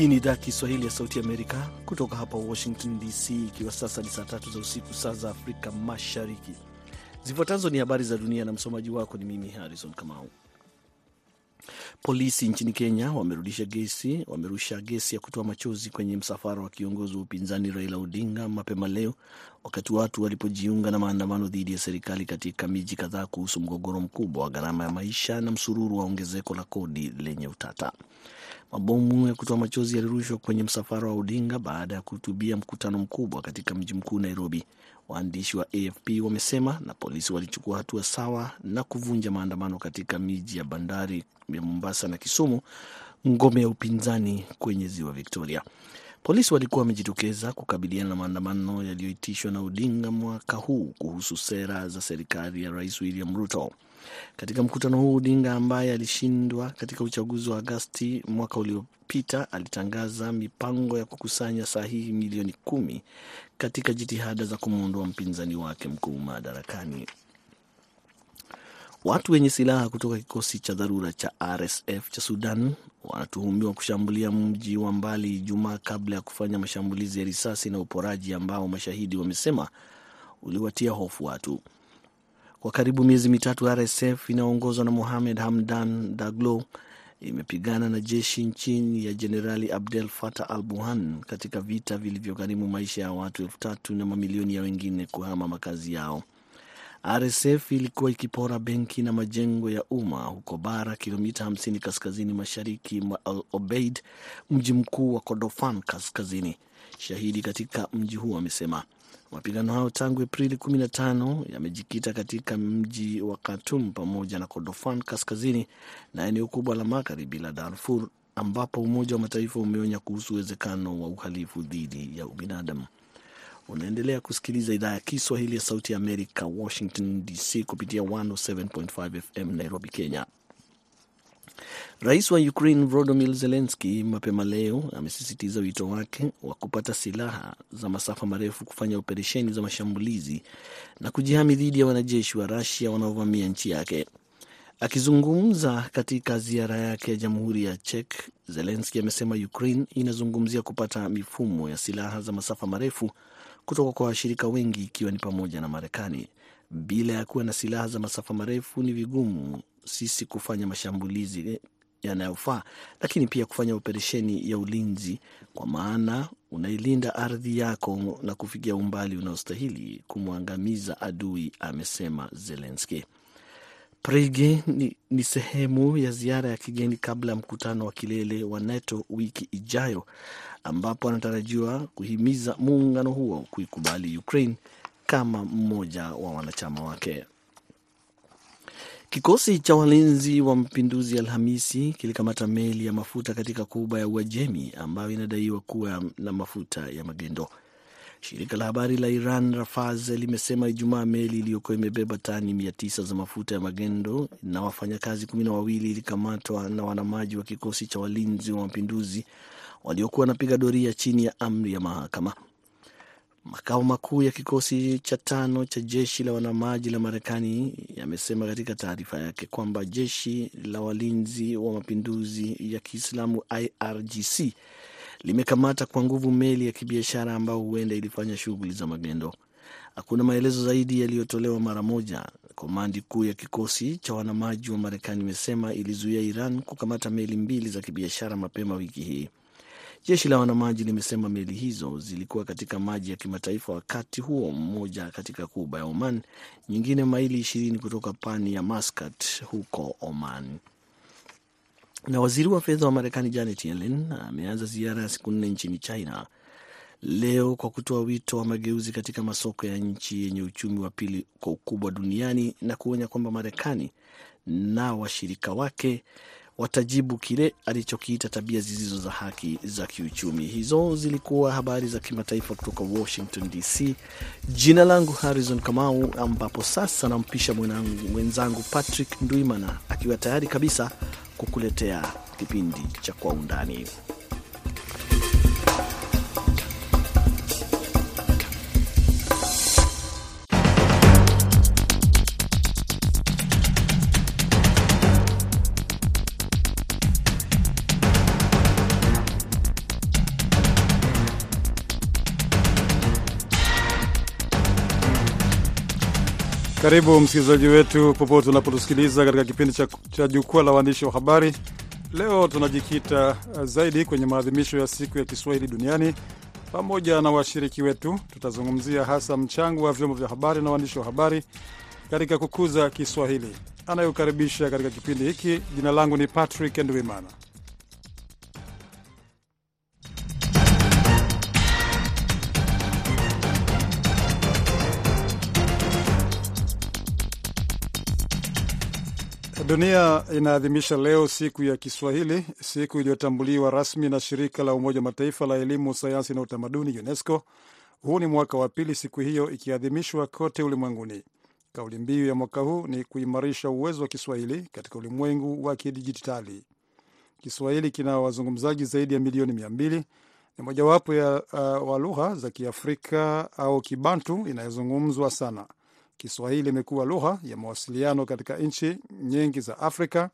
Hii ni idhaa Kiswahili ya Sauti Amerika kutoka hapa Washington DC, ikiwa sasa ni saa tatu za usiku, saa za Afrika Mashariki. Zifuatazo ni habari za dunia na msomaji wako ni mimi Harrison Kamau. Polisi nchini Kenya wamerudisha gesi wamerusha gesi ya kutoa machozi kwenye msafara wa kiongozi wa upinzani Raila Odinga mapema leo, wakati watu walipojiunga na maandamano dhidi ya serikali katika miji kadhaa kuhusu mgogoro mkubwa wa gharama ya maisha na msururu wa ongezeko la kodi lenye utata. Mabomu ya kutoa machozi yalirushwa kwenye msafara wa Odinga baada ya kuhutubia mkutano mkubwa katika mji mkuu Nairobi, waandishi wa AFP wamesema, na polisi walichukua hatua sawa na kuvunja maandamano katika miji ya bandari ya Mombasa na Kisumu, ngome ya upinzani kwenye ziwa Victoria. Polisi walikuwa wamejitokeza kukabiliana na maandamano yaliyoitishwa na Odinga mwaka huu kuhusu sera za serikali ya Rais William Ruto. Katika mkutano huu, Odinga ambaye alishindwa katika uchaguzi wa Agasti mwaka uliopita alitangaza mipango ya kukusanya sahihi milioni kumi katika jitihada za kumwondoa mpinzani wake mkuu madarakani. Watu wenye silaha kutoka kikosi cha dharura cha RSF cha Sudan wanatuhumiwa kushambulia mji wa mbali Ijumaa kabla ya kufanya mashambulizi ya risasi na uporaji ambao mashahidi wamesema uliwatia hofu watu. Kwa karibu miezi mitatu, RSF inayoongozwa na Mohamed Hamdan Daglo imepigana na jeshi nchini ya Jenerali Abdel Fattah al Burhan katika vita vilivyogharimu maisha ya watu elfu tatu na mamilioni ya wengine kuhama makazi yao. RSF ilikuwa ikipora benki na majengo ya umma huko Bara, kilomita 50 kaskazini mashariki mwa Al Obeid, mji mkuu wa Kordofan kaskazini. Shahidi katika mji huo amesema mapigano hayo tangu Aprili 15 yamejikita katika mji wa Khartoum pamoja na Kordofan kaskazini na eneo kubwa la magharibi la Darfur, ambapo Umoja wa Mataifa umeonya kuhusu uwezekano wa uhalifu dhidi ya ubinadamu. Unaendelea kusikiliza idhaa ya Kiswahili ya Sauti ya Amerika, Washington DC, kupitia 107.5 FM Nairobi, Kenya. Rais wa Ukraine Volodymyr Zelensky mapema leo amesisitiza wito wake wa kupata silaha za masafa marefu kufanya operesheni za mashambulizi na kujihami dhidi ya wanajeshi wa Rusia wanaovamia nchi yake. Akizungumza katika ziara yake ya Jamhuri ya Czech, Zelensky amesema Ukraine inazungumzia kupata mifumo ya silaha za masafa marefu kutoka kwa washirika wengi ikiwa ni pamoja na Marekani. Bila ya kuwa na silaha za masafa marefu ni vigumu sisi kufanya mashambulizi yanayofaa, lakini pia kufanya operesheni ya ulinzi, kwa maana unailinda ardhi yako na kufikia umbali unaostahili kumwangamiza adui, amesema Zelensky. Prague ni, ni sehemu ya ziara ya kigeni kabla ya mkutano wa kilele wa NATO wiki ijayo ambapo anatarajiwa kuhimiza muungano huo kuikubali Ukraine kama mmoja wa wanachama wake. Kikosi cha walinzi wa mapinduzi Alhamisi kilikamata meli ya mafuta katika kuba ya Uajemi ambayo inadaiwa kuwa na mafuta ya magendo. Shirika la habari la Iran Rafaz limesema Ijumaa meli iliyokuwa imebeba tani mia tisa za mafuta ya magendo na wafanyakazi kumi na wawili ilikamatwa na wanamaji wa kikosi cha walinzi wa mapinduzi waliokuwa wanapiga doria chini ya amri ya mahakama. Makao makuu ya kikosi cha tano cha jeshi la wanamaji la Marekani yamesema katika taarifa yake kwamba jeshi la walinzi wa mapinduzi ya Kiislamu IRGC limekamata kwa nguvu meli ya kibiashara ambayo huenda ilifanya shughuli za magendo. Hakuna maelezo zaidi yaliyotolewa mara moja. Komandi kuu ya kikosi cha wanamaji wa Marekani imesema ilizuia Iran kukamata meli mbili za kibiashara mapema wiki hii. Jeshi la wanamaji limesema meli hizo zilikuwa katika maji ya kimataifa wakati huo mmoja katika kuba ya Oman, nyingine maili ishirini kutoka pwani ya Muscat huko Oman. Na waziri wa fedha wa Marekani Janet Yellen ameanza ziara ya siku nne nchini China leo kwa kutoa wito wa mageuzi katika masoko ya nchi yenye uchumi wa pili kwa ukubwa duniani na kuonya kwamba Marekani na washirika wake watajibu kile alichokiita tabia zisizo za haki za kiuchumi. Hizo zilikuwa habari za kimataifa kutoka Washington DC. Jina langu Harrison Kamau, ambapo sasa nampisha mwenzangu Patrick Ndwimana akiwa tayari kabisa kukuletea kipindi cha Kwa Undani. Karibu msikilizaji wetu popote unapotusikiliza katika kipindi cha, cha jukwaa la waandishi wa habari. Leo tunajikita zaidi kwenye maadhimisho ya siku ya Kiswahili duniani. Pamoja na washiriki wetu, tutazungumzia hasa mchango wa vyombo vya habari na waandishi wa habari katika kukuza Kiswahili. Anayokaribisha katika kipindi hiki, jina langu ni Patrick Ndwimana. Dunia inaadhimisha leo siku ya Kiswahili, siku iliyotambuliwa rasmi na shirika la Umoja wa Mataifa la elimu, sayansi na utamaduni, UNESCO. Huu ni mwaka wa pili siku hiyo ikiadhimishwa kote ulimwenguni. Kauli mbiu ya mwaka huu ni kuimarisha uwezo wa Kiswahili katika ulimwengu wa kidijitali. Kiswahili kina wazungumzaji zaidi ya milioni mia mbili. Ni mojawapo ya uh, wa lugha za Kiafrika au Kibantu inayozungumzwa sana. Kiswahili imekuwa lugha ya mawasiliano katika nchi nyingi za Afrika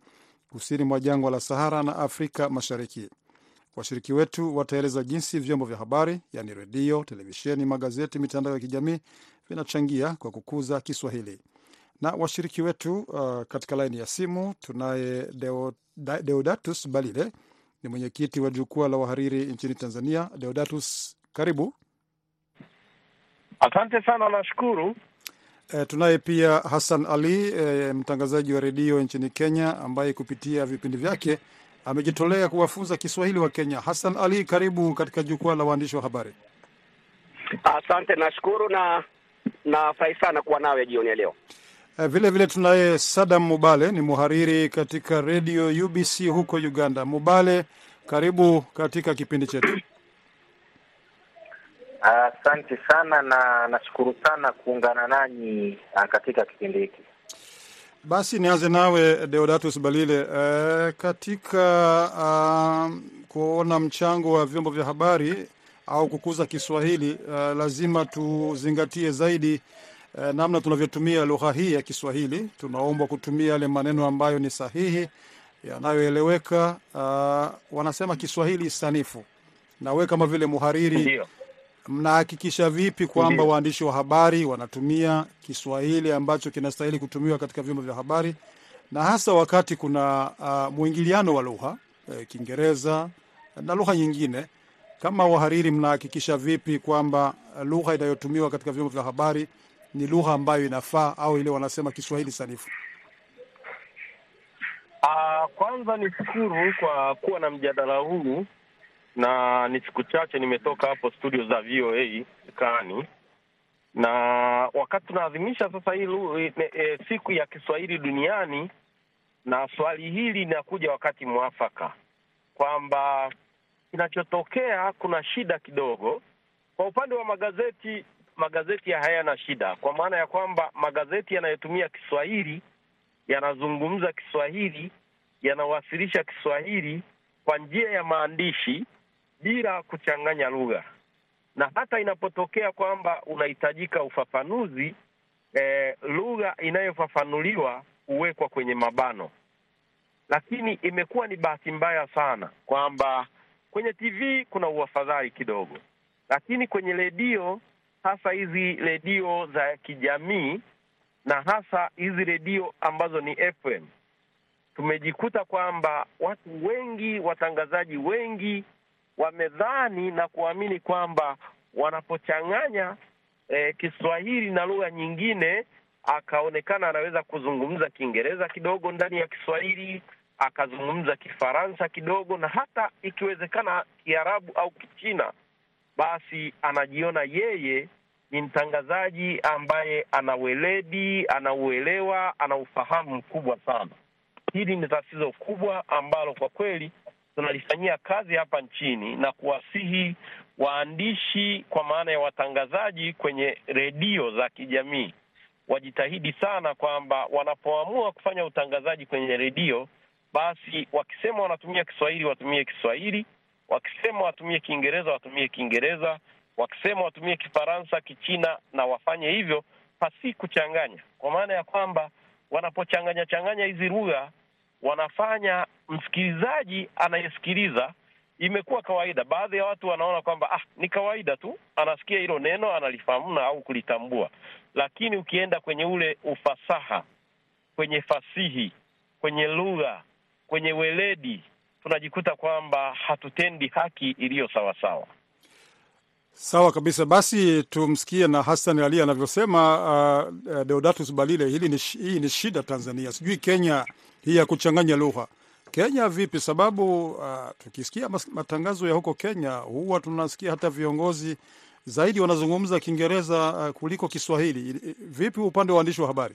kusini mwa jangwa la Sahara na Afrika Mashariki. Washiriki wetu wataeleza jinsi vyombo vya habari, yaani redio, televisheni, magazeti, mitandao ya kijamii vinachangia kwa kukuza Kiswahili. Na washiriki wetu uh, katika laini ya simu tunaye Deo, Deodatus Balile, ni mwenyekiti wa jukwaa la wahariri nchini Tanzania. Deodatus, karibu. Asante sana, nashukuru. E, tunaye pia Hassan Ali e, mtangazaji wa redio nchini Kenya ambaye kupitia vipindi vyake amejitolea kuwafunza Kiswahili wa Kenya. Hassan Ali, karibu katika jukwaa la waandishi wa habari. Asante, nashukuru na nafurahi sana kuwa nawe jioni ya leo. E, vile vile tunaye Sadam Mubale, ni muhariri katika redio UBC huko Uganda. Mubale, karibu katika kipindi chetu. Asante uh, sana na nashukuru sana kuungana nanyi uh, katika kipindi hiki. Basi nianze nawe Deodatus Balile, uh, katika uh, kuona mchango wa vyombo vya habari au kukuza Kiswahili uh, lazima tuzingatie zaidi uh, namna tunavyotumia lugha hii ya Kiswahili. Tunaombwa kutumia yale maneno ambayo ni sahihi yanayoeleweka. Uh, wanasema Kiswahili sanifu. na we kama vile muhariri Ndiyo. Mnahakikisha vipi kwamba waandishi wa habari wanatumia Kiswahili ambacho kinastahili kutumiwa katika vyombo vya habari na hasa wakati kuna uh, mwingiliano wa lugha eh, Kiingereza na lugha nyingine? Kama wahariri, mnahakikisha vipi kwamba lugha inayotumiwa katika vyombo vya habari ni lugha ambayo inafaa au ile wanasema Kiswahili sanifu? Uh, kwanza nishukuru kwa kuwa na mjadala huu na ni siku chache nimetoka hapo studio za VOA Kani, na wakati tunaadhimisha sasa hii e, e, siku ya Kiswahili duniani, na swali hili linakuja wakati mwafaka. Kwamba kinachotokea kuna shida kidogo. Kwa upande wa magazeti, magazeti hayana shida, kwa maana ya kwamba magazeti yanayotumia Kiswahili yanazungumza Kiswahili, yanawasilisha Kiswahili kwa njia ya maandishi bila kuchanganya lugha, na hata inapotokea kwamba unahitajika ufafanuzi eh, lugha inayofafanuliwa huwekwa kwenye mabano. Lakini imekuwa ni bahati mbaya sana kwamba kwenye TV kuna uafadhali kidogo, lakini kwenye redio, hasa hizi redio za kijamii na hasa hizi redio ambazo ni FM, tumejikuta kwamba watu wengi, watangazaji wengi wamedhani na kuamini kwamba wanapochanganya eh, Kiswahili na lugha nyingine, akaonekana anaweza kuzungumza Kiingereza kidogo ndani ya Kiswahili, akazungumza Kifaransa kidogo, na hata ikiwezekana Kiarabu au Kichina, basi anajiona yeye ni mtangazaji ambaye ana weledi, anauelewa, ana ufahamu mkubwa sana. Hili ni tatizo kubwa ambalo kwa kweli tunalifanyia kazi hapa nchini na kuwasihi waandishi kwa maana ya watangazaji kwenye redio za kijamii wajitahidi sana kwamba wanapoamua kufanya utangazaji kwenye redio, basi wakisema wanatumia Kiswahili watumie Kiswahili, wakisema watumie Kiingereza watumie Kiingereza, wakisema watumie Kifaransa, Kichina, na wafanye hivyo pasi kuchanganya, kwa maana ya kwamba wanapochanganya changanya hizi lugha wanafanya msikilizaji anayesikiliza imekuwa kawaida. Baadhi ya watu wanaona kwamba ah, ni kawaida tu, anasikia hilo neno analifahamu na au kulitambua, lakini ukienda kwenye ule ufasaha, kwenye fasihi, kwenye lugha, kwenye weledi, tunajikuta kwamba hatutendi haki iliyo sawasawa. Sawa kabisa. Basi tumsikie na Hassan Ali anavyosema. Uh, Deodatus Balile, hili ni, hii ni shida Tanzania, sijui Kenya hii ya kuchanganya lugha. Kenya vipi? Sababu uh, tukisikia matangazo ya huko Kenya huwa tunasikia hata viongozi zaidi wanazungumza Kiingereza uh, kuliko Kiswahili. Vipi upande wa waandishi wa habari?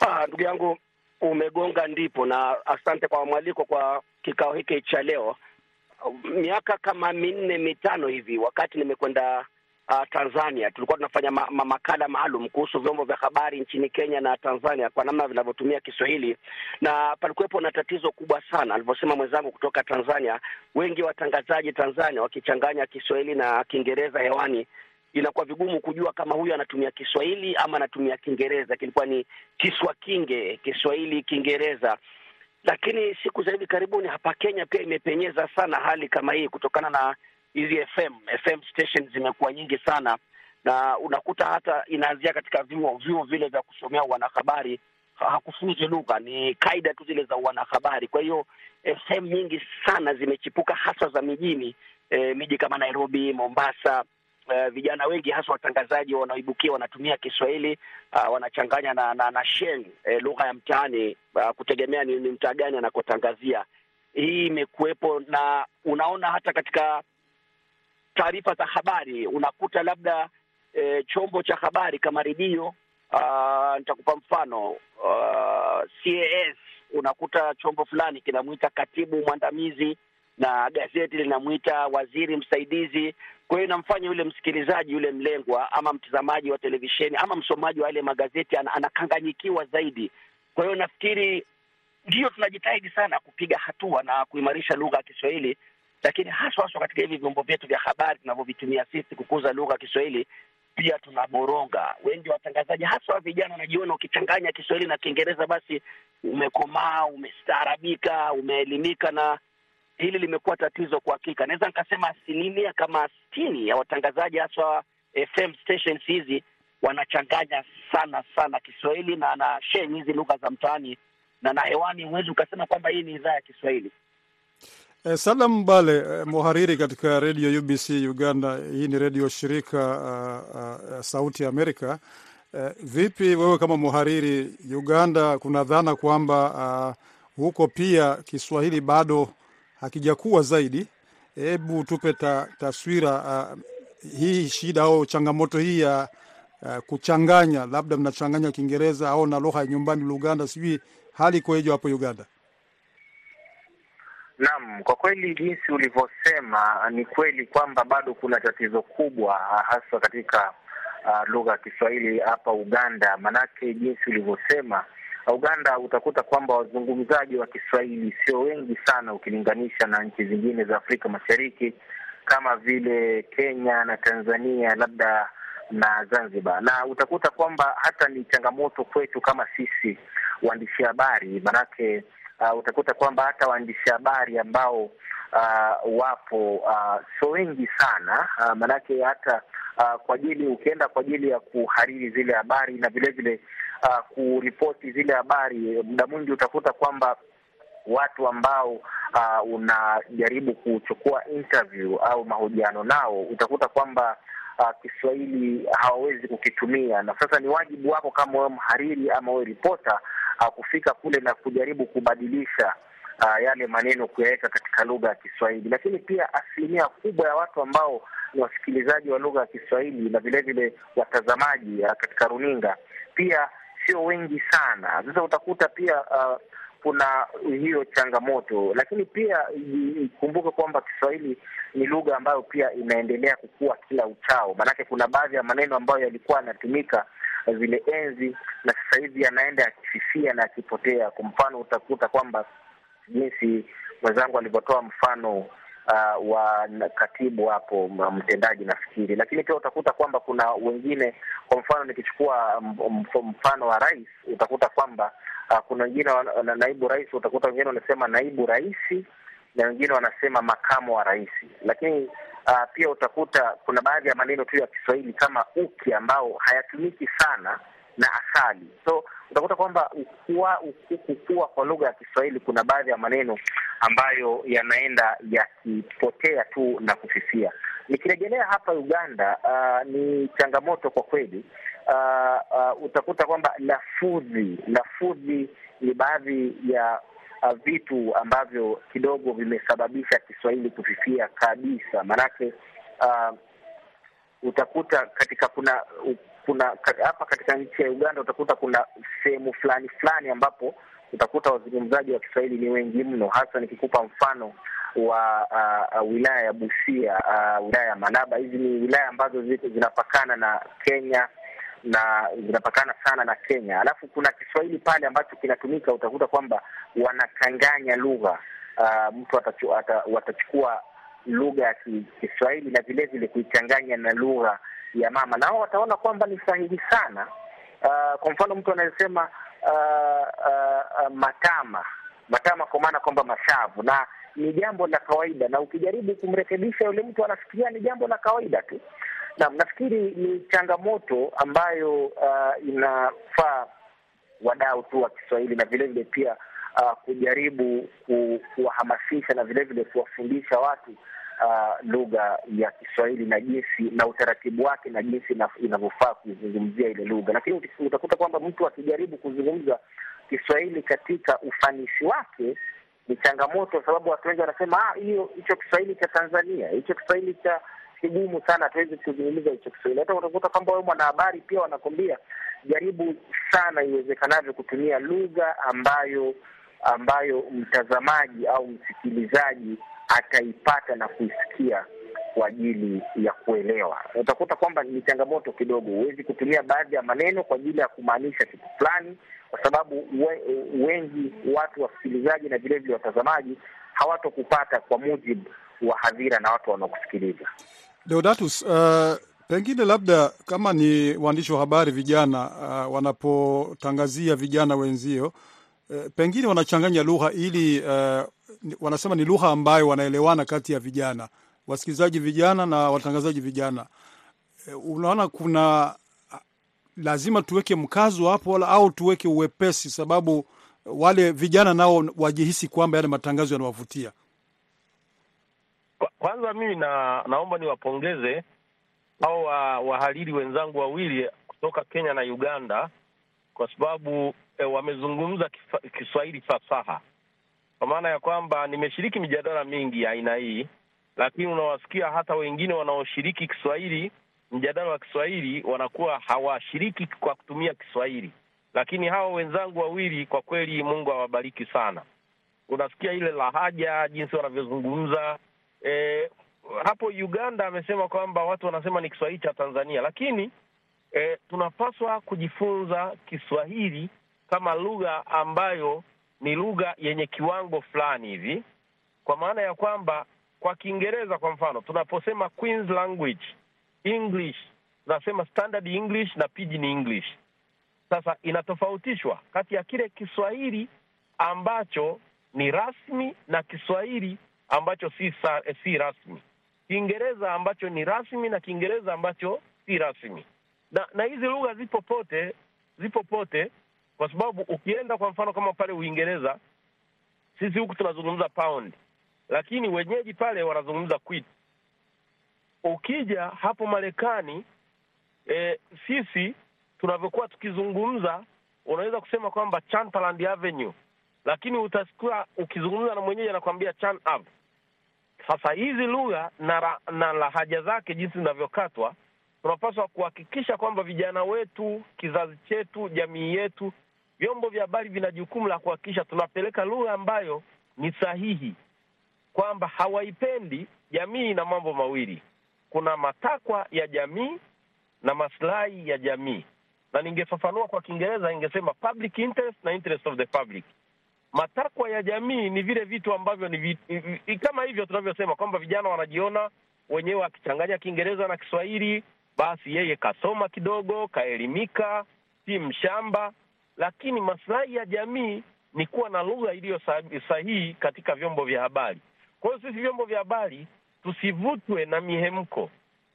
Ah, ndugu yangu umegonga ndipo, na asante kwa mwaliko kwa kikao hiki cha leo. Miaka kama minne mitano hivi, wakati nimekwenda uh, Tanzania, tulikuwa tunafanya ma ma makala maalum kuhusu vyombo vya habari nchini Kenya na Tanzania kwa namna vinavyotumia Kiswahili, na palikuwepo na tatizo kubwa sana, alivyosema mwenzangu kutoka Tanzania. Wengi watangazaji Tanzania wakichanganya Kiswahili na Kiingereza hewani inakuwa vigumu kujua kama huyu anatumia Kiswahili ama anatumia Kiingereza. Kilikuwa ni kiswa kinge, Kiswahili Kiingereza. Lakini siku za hivi karibuni hapa Kenya pia imepenyeza sana hali kama hii kutokana na hizi FM FM stations zimekuwa nyingi sana, na unakuta hata inaanzia katika vyuo vyuo vile vya kusomea wanahabari hakufunzi lugha, ni kaida tu zile za wanahabari. Kwa hiyo FM nyingi sana zimechipuka hasa za mijini, e, miji kama Nairobi, Mombasa. Uh, vijana wengi hasa watangazaji wanaoibukia wanatumia Kiswahili uh, wanachanganya na na, na sheng eh, lugha ya mtaani uh, kutegemea ni, ni mtaa gani anakotangazia. Hii imekuwepo na unaona hata katika taarifa za habari unakuta labda e, chombo cha habari kama redio nitakupa mfano CAS unakuta chombo fulani kinamwita katibu mwandamizi na gazeti linamwita waziri msaidizi. Kwa hiyo inamfanya yule msikilizaji yule mlengwa ama mtazamaji wa televisheni ama msomaji wa yale magazeti an anakanganyikiwa zaidi. Kwa hiyo nafikiri ndiyo tunajitahidi sana kupiga hatua na kuimarisha lugha ya Kiswahili, lakini haswa haswa katika hivi vyombo vyetu vya habari tunavyovitumia sisi kukuza lugha ya Kiswahili pia tunaboronga. Wengi watangazaji haswa vijana wanajiona ukichanganya Kiswahili na Kiingereza basi umekomaa, umestaarabika, umeelimika na hili limekuwa tatizo kwa hakika. Naweza nikasema asilimia kama sitini ya watangazaji haswa FM stations hizi wanachanganya sana sana Kiswahili na na sheng hizi lugha za mtaani na na hewani, huwezi ukasema kwamba hii ni idhaa ya Kiswahili. Eh, Salam Bale, eh, muhariri katika redio UBC Uganda. Hii ni redio shirika uh, uh, Sauti ya Amerika. Eh, vipi wewe kama muhariri Uganda, kuna dhana kwamba uh, huko pia Kiswahili bado hakijakuwa zaidi. Hebu tupe ta, taswira uh, hii shida au changamoto hii ya uh, kuchanganya, labda mnachanganya Kiingereza au na lugha ya nyumbani Luganda, sijui hali ikoje hapo Uganda? Naam, kwa kweli jinsi ulivyosema ni kweli kwamba bado kuna tatizo kubwa hasa katika uh, lugha ya Kiswahili hapa Uganda. Manake jinsi ulivyosema Uganda utakuta kwamba wazungumzaji wa Kiswahili sio wengi sana ukilinganisha na nchi zingine za Afrika Mashariki kama vile Kenya na Tanzania labda na Zanzibar, na utakuta kwamba hata ni changamoto kwetu kama sisi waandishi habari, manake uh, utakuta kwamba hata waandishi habari ambao uh, wapo uh, sio wengi sana uh, manake hata uh, kwa ajili ukienda kwa ajili ya kuhariri zile habari na vile vile uh, kuripoti zile habari, muda mwingi utakuta kwamba watu ambao uh, unajaribu kuchukua interview au mahojiano nao utakuta kwamba uh, Kiswahili hawawezi kukitumia, na sasa ni wajibu wako kama wewe mhariri ama wewe ripota uh, kufika kule na kujaribu kubadilisha uh, yale maneno kuyaweka katika lugha ya Kiswahili. Lakini pia asilimia kubwa ya watu ambao ni wasikilizaji wa lugha ya Kiswahili na vile vile watazamaji uh, katika runinga pia sio wengi sana. Sasa utakuta pia uh, kuna hiyo changamoto, lakini pia ikumbuke kwamba Kiswahili ni lugha ambayo pia inaendelea kukua kila uchao. Maanake kuna baadhi ya maneno ambayo yalikuwa yanatumika zile enzi na sasa hivi yanaenda yakififia na yakipotea. Kwa mfano, utakuta kwamba jinsi mwenzangu alivyotoa mfano uh, wa katibu hapo mtendaji nafikiri, lakini pia utakuta kwamba kuna wengine, kwa mfano nikichukua mfano wa rais, utakuta kwamba uh, kuna wengine na naibu rais, utakuta wengine wanasema naibu rais na wengine wanasema makamo wa rais, lakini uh, pia utakuta kuna baadhi ya maneno tu ya Kiswahili kama uki ambao hayatumiki sana na asali. So utakuta kwamba ukua kukua kwa lugha ya Kiswahili, kuna baadhi ya maneno ambayo yanaenda yakipotea tu na kufifia. Nikirejelea hapa Uganda, uh, ni changamoto kwa kweli. Uh, uh, utakuta kwamba lafudhi lafudhi ni baadhi ya uh, vitu ambavyo kidogo vimesababisha Kiswahili kufifia kabisa. Maanake uh, utakuta katika kuna kuna hapa katika nchi ya Uganda utakuta kuna sehemu fulani fulani ambapo utakuta wazungumzaji wa Kiswahili ni wengi mno, hasa nikikupa mfano wa uh, uh, wilaya ya Busia, uh, wilaya ya Malaba. Hizi ni wilaya ambazo zinapakana na Kenya na zinapakana sana na Kenya. Alafu kuna Kiswahili pale ambacho kinatumika, utakuta kwamba wanachanganya lugha. Uh, mtu atachu, ata, watachukua lugha ya Kiswahili na vile vile kuichanganya na lugha ya mama, na wao wataona kwamba ni sahihi sana. Uh, kwa mfano mtu anayesema uh, uh, matama matama, kwa maana kwamba mashavu, na ni jambo la kawaida, na ukijaribu kumrekebisha yule mtu anafikiria ni jambo la kawaida tu. Na nafikiri ni changamoto ambayo uh, inafaa wadau tu wa Kiswahili na vile vile pia uh, kujaribu ku, kuwahamasisha na vile vile kuwafundisha watu uh, lugha ya Kiswahili na jinsi na utaratibu wake na jinsi inavyofaa kuizungumzia ile lugha. Lakini utakuta kwamba mtu akijaribu kuzungumza Kiswahili katika ufanisi wake ni changamoto, sababu watu wengi wanasema ah, hiyo hicho Kiswahili cha Tanzania, hicho Kiswahili cha kigumu sana, hatuwezi kuzungumza hicho Kiswahili. Hata utakuta kwamba wewe mwanahabari pia wanakwambia jaribu sana iwezekanavyo kutumia lugha ambayo ambayo mtazamaji au msikilizaji ataipata na kuisikia kwa ajili ya kuelewa. Utakuta kwamba ni changamoto kidogo, huwezi kutumia baadhi ya maneno kwa ajili ya kumaanisha kitu fulani, kwa sababu we, wengi watu wasikilizaji na vilevile watazamaji hawatokupata kwa mujibu wa hadhira na watu wanaokusikiliza. Deodatus, uh, pengine labda kama ni waandishi wa habari vijana uh, wanapotangazia vijana wenzio uh, pengine wanachanganya lugha ili uh, wanasema ni lugha ambayo wanaelewana kati ya vijana, wasikilizaji vijana na watangazaji vijana. Uh, unaona kuna uh, lazima tuweke mkazo hapo au tuweke uwepesi, sababu wale vijana nao wajihisi kwamba yale matangazo yanawavutia. Kwanza mimi na, naomba niwapongeze au wahariri wenzangu wawili kutoka Kenya na Uganda kwa sababu eh, wamezungumza Kiswahili fasaha, kwa maana ya kwamba nimeshiriki mijadala mingi ya aina hii, lakini unawasikia hata wengine wanaoshiriki Kiswahili, mjadala wa Kiswahili wanakuwa hawashiriki kwa kutumia Kiswahili, lakini hawa wenzangu wawili kwa kweli, Mungu awabariki sana. Unasikia ile lahaja, jinsi wanavyozungumza E, hapo Uganda amesema kwamba watu wanasema ni Kiswahili cha Tanzania, lakini eh, tunapaswa kujifunza Kiswahili kama lugha ambayo ni lugha yenye kiwango fulani hivi, kwa maana ya kwamba kwa Kiingereza kwa mfano tunaposema Queen's language English, tunasema standard English na pidgin English. Sasa inatofautishwa kati ya kile Kiswahili ambacho ni rasmi na Kiswahili ambacho si sa, si rasmi, Kiingereza ambacho ni rasmi na Kiingereza ambacho si rasmi. Na na hizi lugha zipo pote, zipo pote, kwa sababu ukienda kwa mfano kama pale Uingereza, sisi huku tunazungumza pound, lakini wenyeji pale wanazungumza quid. Ukija hapo Marekani e, sisi tunavyokuwa tukizungumza, unaweza kusema kwamba Chantaland Avenue lakini utasikia ukizungumza na mwenyeji anakuambia Chan Ave. Sasa hizi lugha na, na lahaja zake jinsi zinavyokatwa, tunapaswa kuhakikisha kwamba vijana wetu, kizazi chetu, jamii yetu, vyombo vya habari vina jukumu la kuhakikisha tunapeleka lugha ambayo ni sahihi, kwamba hawaipendi jamii. Ina mambo mawili, kuna matakwa ya jamii na maslahi ya jamii, na ningefafanua kwa Kiingereza ingesema public interest na interest of the public matakwa ya jamii ni vile vitu ambavyo ni vitu, kama hivyo tunavyosema kwamba vijana wanajiona wenyewe akichanganya Kiingereza na Kiswahili, basi yeye kasoma kidogo, kaelimika, si mshamba. Lakini maslahi ya jamii ni kuwa na lugha iliyo sahihi katika vyombo vya habari. Kwa hiyo sisi vyombo vya habari tusivutwe na mihemko,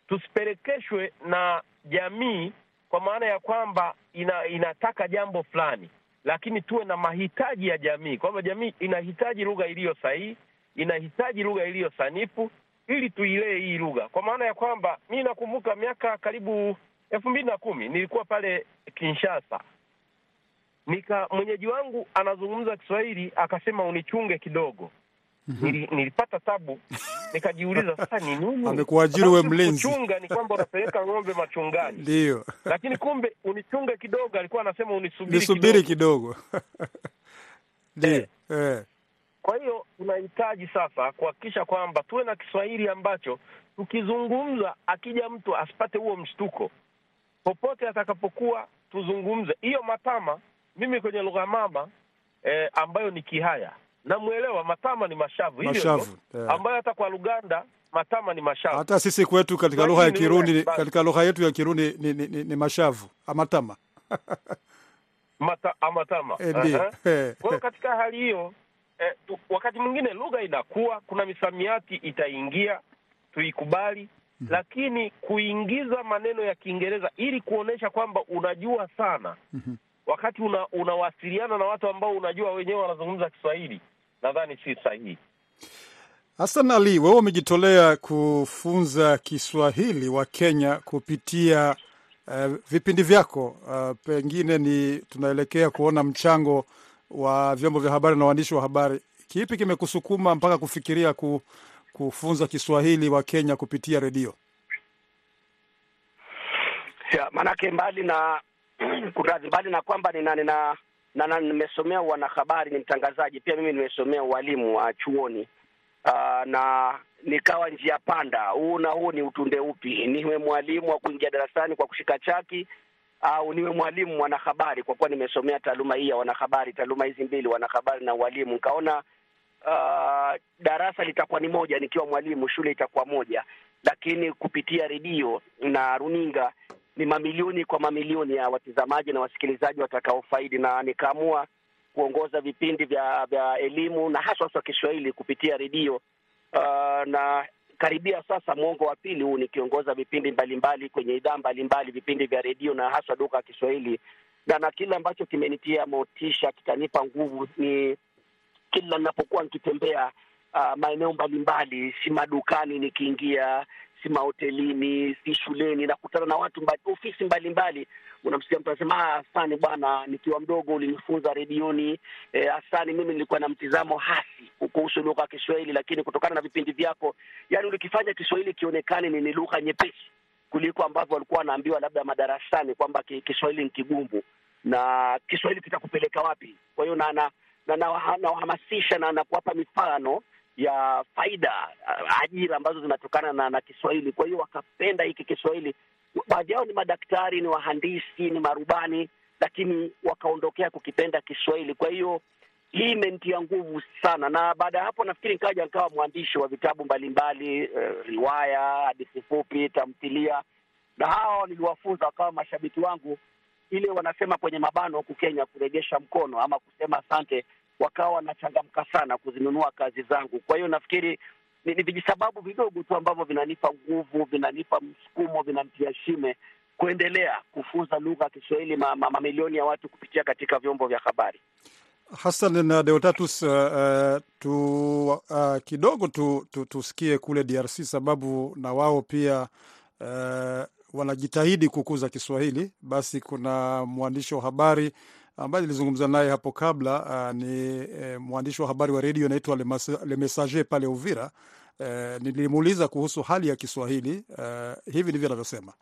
tusipelekeshwe na jamii, kwa maana ya kwamba ina, inataka jambo fulani, lakini tuwe na mahitaji ya jamii, kwamba jamii inahitaji lugha iliyo sahihi, inahitaji lugha iliyo sanifu ili tuilee hii lugha, kwa maana ya kwamba mi nakumbuka miaka karibu elfu mbili na kumi nilikuwa pale Kinshasa, nika mwenyeji wangu anazungumza Kiswahili akasema unichunge kidogo. Nili, nilipata tabu nikajiuliza sasa ni nini? Amekuajiri we mlinzi. Kuchunga ni kwamba unapeleka ng'ombe machungani, ndio lakini kumbe unichunge kidogo, alikuwa anasema unisubiri nisubiri kidogo. ndio Ndiyo, eh. Kwa hiyo tunahitaji sasa kuhakikisha kwamba tuwe na Kiswahili ambacho tukizungumza, akija mtu asipate huo mshtuko popote atakapokuwa, tuzungumze hiyo matama. Mimi kwenye lugha mama eh, ambayo ni Kihaya namwelewa, matama ni mashavu, Mashavu, eh. ambayo hata kwa Luganda matama ni mashavu. Hata sisi kwetu katika lugha ya ni Kirundi, katika lugha yetu ya Kirundi ni, ni, ni, ni mashavu amatama. Mata, amatama e, uh Aha. eh, Kwa hiyo katika hali hiyo eh, wakati mwingine lugha inakuwa, kuna misamiati itaingia, tuikubali, lakini kuingiza maneno ya Kiingereza ili kuonyesha kwamba unajua sana wakati una, unawasiliana na watu ambao unajua wenyewe wanazungumza Kiswahili, nadhani si sahihi. Hasan Ali, wewe umejitolea kufunza Kiswahili wa Kenya kupitia uh, vipindi vyako. Uh, pengine ni tunaelekea kuona mchango wa vyombo vya habari na waandishi wa habari. Kipi kimekusukuma mpaka kufikiria ku, kufunza Kiswahili wa Kenya kupitia redio? Ya, maanake mbali na kurazi, mbali na kwamba nina nina na, nimesomea wanahabari, ni mtangazaji pia. Mimi nimesomea ualimu wa chuoni uh, na nikawa njia panda, huu na huu ni utunde upi? Niwe mwalimu wa kuingia darasani kwa kushika chaki au niwe mwalimu mwanahabari, kwa kuwa nimesomea taaluma hii ya wanahabari, taaluma hizi mbili, wanahabari na ualimu. Nikaona uh, darasa litakuwa ni moja, nikiwa mwalimu, shule itakuwa moja, lakini kupitia redio na runinga ni mamilioni kwa mamilioni ya watizamaji na wasikilizaji watakaofaidi, na nikaamua kuongoza vipindi vya vya elimu na haswa haswa Kiswahili kupitia redio. Uh, na karibia sasa mwongo wa pili huu nikiongoza vipindi mbalimbali kwenye idhaa mbalimbali, vipindi vya redio na haswa lugha ya Kiswahili, na na kile ambacho kimenitia motisha kikanipa nguvu ni kila ninapokuwa nikitembea uh, maeneo mbalimbali, si madukani nikiingia, si mahotelini, si shuleni, nakutana na watu mba, ofisi mbalimbali. Unamsikia mtu anasema asani bwana, nikiwa mdogo ulinifunza redioni. Eh, asani mimi nilikuwa na mtizamo hasi kuhusu lugha ya Kiswahili, lakini kutokana na vipindi vyako, yani ulikifanya Kiswahili kionekane ni lugha nyepesi kuliko ambavyo walikuwa wanaambiwa labda madarasani kwamba Kiswahili ni kigumu na Kiswahili kitakupeleka wapi. Kwa hiyo na na na na- nawahamasisha na, na kuwapa mifano ya faida uh, ajira ambazo zinatokana na, na Kiswahili. Kwa hiyo wakapenda hiki Kiswahili. Baadhi yao ni madaktari, ni wahandisi, ni marubani, lakini wakaondokea kukipenda Kiswahili. Kwa hiyo hii imenitia nguvu sana, na baada ya hapo nafikiri nikaja nikawa mwandishi wa vitabu mbalimbali eh, riwaya, hadithi fupi, tamthilia, na hawa niliwafunza wakawa mashabiki wangu ile wanasema kwenye mabano huku Kenya kuregesha mkono ama kusema asante, wakawa wanachangamka sana kuzinunua kazi zangu. Kwa hiyo nafikiri ni, ni vijisababu vidogo tu ambavyo vinanipa nguvu, vinanipa msukumo, vinanitia shime kuendelea kufunza lugha ya Kiswahili ma, ma, mamilioni ya watu kupitia katika vyombo vya habari. Hassan na Deodatus, uh, uh, tu, uh, kidogo tu, tu, tusikie kule DRC sababu na wao pia uh, wanajitahidi kukuza Kiswahili. Basi kuna mwandishi wa habari ambaye nilizungumza naye hapo kabla uh, ni eh, mwandishi wa habari wa redio anaitwa Le Messager pale Uvira. Eh, nilimuuliza kuhusu hali ya Kiswahili eh, hivi ndivyo anavyosema.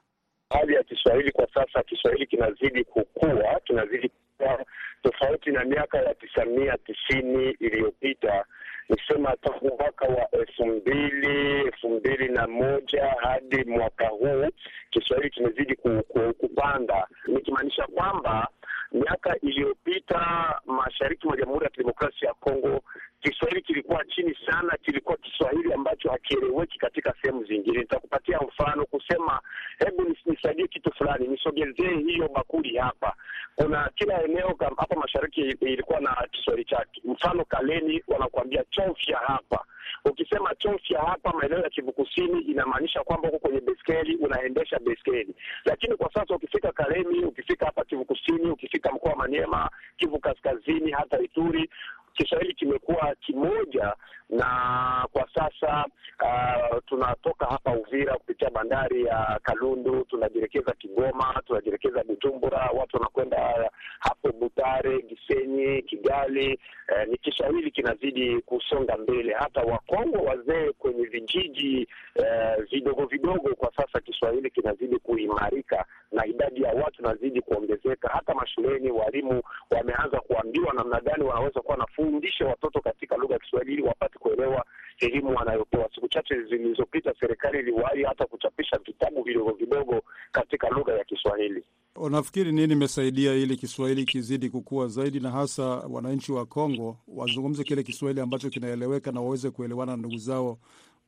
hali ya Kiswahili kwa sasa, Kiswahili kinazidi kukua, kinazidi kukua tofauti na miaka ya tisa mia tisini iliyopita. Nikisema tangu mwaka wa elfu mbili elfu mbili na moja hadi mwaka huu Kiswahili kimezidi ku, ku, kupanda, nikimaanisha kwamba miaka iliyopita mashariki mwa Jamhuri ya Kidemokrasia ya Kongo Kiswahili kilikuwa chini sana, kilikuwa Kiswahili ambacho hakieleweki katika sehemu zingine. Nitakupatia mfano kusema, hebu nisaidie kitu fulani, nisogezee hiyo bakuli hapa. Kuna kila eneo hapa mashariki ilikuwa na Kiswahili chake. Mfano Kaleni wanakuambia chofya hapa, Ukisema chofya hapa maeneo ya Kivu Kusini, inamaanisha kwamba uko kwenye beskeli unaendesha beskeli. Lakini kwa sasa ukifika Kalemi, ukifika hapa Kivu Kusini, ukifika mkoa wa Maniema, Kivu Kaskazini, hata Ituri Kiswahili kimekuwa kimoja, na kwa sasa uh, tunatoka hapa Uvira kupitia bandari ya Kalundu, tunajielekeza Kigoma, tunajielekeza Bujumbura, watu wanakwenda hapo Butare, Gisenyi, Kigali. Uh, ni Kiswahili kinazidi kusonga mbele. Hata Wakongo wazee kwenye vijiji uh, vidogo vidogo, kwa sasa Kiswahili kinazidi kuimarika na idadi ya watu inazidi kuongezeka. Hata mashuleni walimu wameanza kuambiwa namna gani wanaweza kuwa nafundisha watoto katika lugha ya Kiswahili ili wapate kuelewa elimu wanayopewa. Siku chache zilizopita, serikali iliwahi hata kuchapisha vitabu vidogo vidogo katika lugha ya Kiswahili. Unafikiri nini imesaidia ili Kiswahili kizidi kukua zaidi, na hasa wananchi wa Kongo wazungumze kile Kiswahili ambacho kinaeleweka na waweze kuelewana na ndugu zao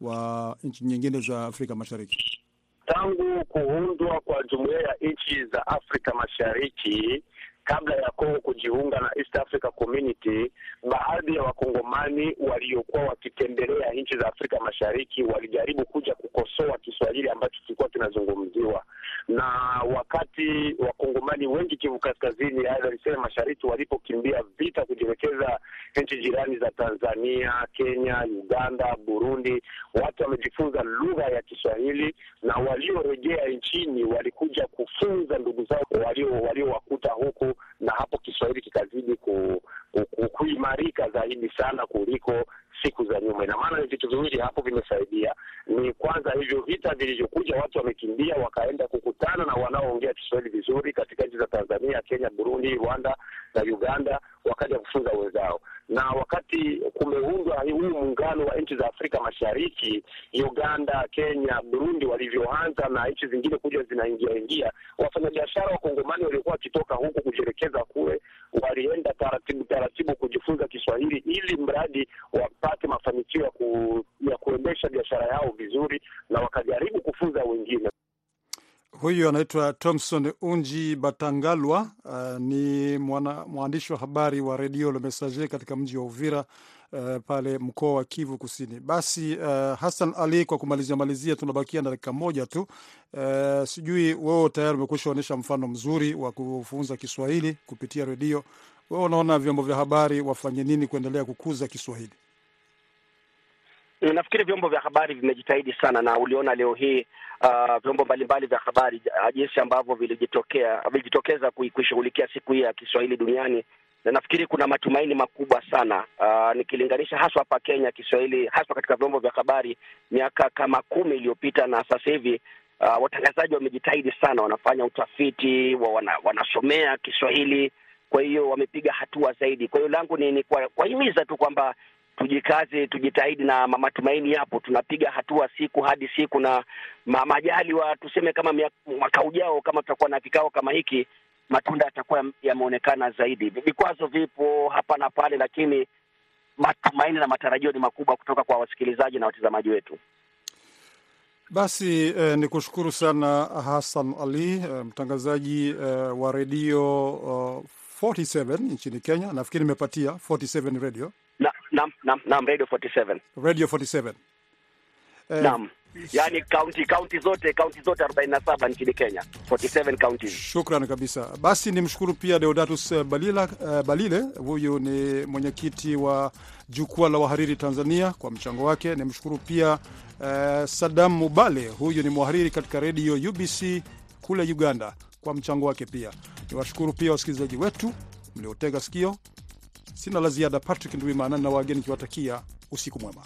wa nchi nyingine za Afrika Mashariki? Tangu kuundwa kwa jumuiya ya nchi za Afrika Mashariki kabla ya Kongo kujiunga na East Africa Community, baadhi ya wakongomani waliokuwa wakitembelea nchi za Afrika Mashariki walijaribu kuja kukosoa Kiswahili ambacho kilikuwa kinazungumziwa, na wakati wakongomani wengi Kivu Kaskazini, aidha niseme mashariki, walipokimbia vita kujiwekeza nchi jirani za Tanzania, Kenya, Uganda, Burundi, watu wamejifunza lugha ya Kiswahili, na waliorejea nchini walikuja kufunza ndugu zao waliowakuta walio huku na hapo Kiswahili kikazidi ku, ku, ku, kuimarika zaidi sana kuliko siku za nyuma. Ina maana ni vitu viwili hapo vimesaidia. Ni kwanza hivyo vita vilivyokuja, watu wamekimbia wakaenda kukutana na wanaoongea Kiswahili vizuri katika nchi za Tanzania, Kenya, Burundi, Rwanda na Uganda, wakaja kufunza wenzao. Na wakati kumeundwa huu muungano wa nchi za Afrika Mashariki, Uganda, Kenya, Burundi walivyoanza na nchi zingine kuja zinaingia ingia, wafanyabiashara wakongomani waliokuwa wakitoka huku kujielekeza kule walienda taratibu taratibu kujifunza Kiswahili ili mradi wapate mafanikio ya, ku, ya kuendesha biashara yao vizuri, na wakajaribu kufunza wengine. Huyu anaitwa Thomson Unji Batangalwa. Uh, ni mwandishi wa habari wa redio Le Messager katika mji wa Uvira uh, pale mkoa wa Kivu Kusini. Basi uh, Hassan Ali, kwa kumalizia malizia, tunabakia na dakika moja tu. Uh, sijui wewe tayari umekwisha onyesha mfano mzuri wa kufunza Kiswahili kupitia redio. Wewe unaona vyombo vya habari wafanye nini kuendelea kukuza Kiswahili? Nafikiri vyombo vya habari vimejitahidi sana, na uliona leo hii uh, vyombo mbalimbali vya habari jinsi ambavyo vilijitokea vilijitokeza kuishughulikia siku hii ya Kiswahili duniani, na nafikiri kuna matumaini makubwa sana uh, nikilinganisha haswa hapa Kenya, Kiswahili haswa katika vyombo vya habari miaka kama kumi iliyopita na sasa hivi uh, watangazaji wamejitahidi sana, wanafanya utafiti wa wana, wanasomea Kiswahili, kwa hiyo wamepiga hatua zaidi. Kwa hiyo langu ni, ni kuwahimiza tu kwamba tujikaze, tujitahidi na matumaini yapo, tunapiga hatua siku hadi siku, na majaliwa tuseme kama mwaka ujao kama tutakuwa na kikao kama hiki, matunda yatakuwa yameonekana zaidi. Vikwazo vipo hapa na pale, lakini matumaini na matarajio ni makubwa kutoka kwa wasikilizaji na watazamaji wetu. Basi eh, ni kushukuru sana Hassan Ali eh, mtangazaji eh, wa redio uh, 47 nchini Kenya. Nafikiri nimepatia 47 radio Naam, naam, naam, Radio 47. Radio 47. Eh, naam. Yaani county county zote county zote 47 nchini Kenya. 47 counties. Shukran kabisa. Basi nimshukuru pia Deodatus Balila, uh, Balile huyu ni mwenyekiti wa jukwaa la wahariri Tanzania kwa mchango wake. Nimshukuru pia uh, Sadam Mubale, huyu ni mwahariri katika redio UBC kule Uganda kwa mchango wake pia. Niwashukuru pia wasikilizaji wetu mliotega sikio. Sina la ziada. Patrick Ndwimana na wageni kiwatakia usiku mwema.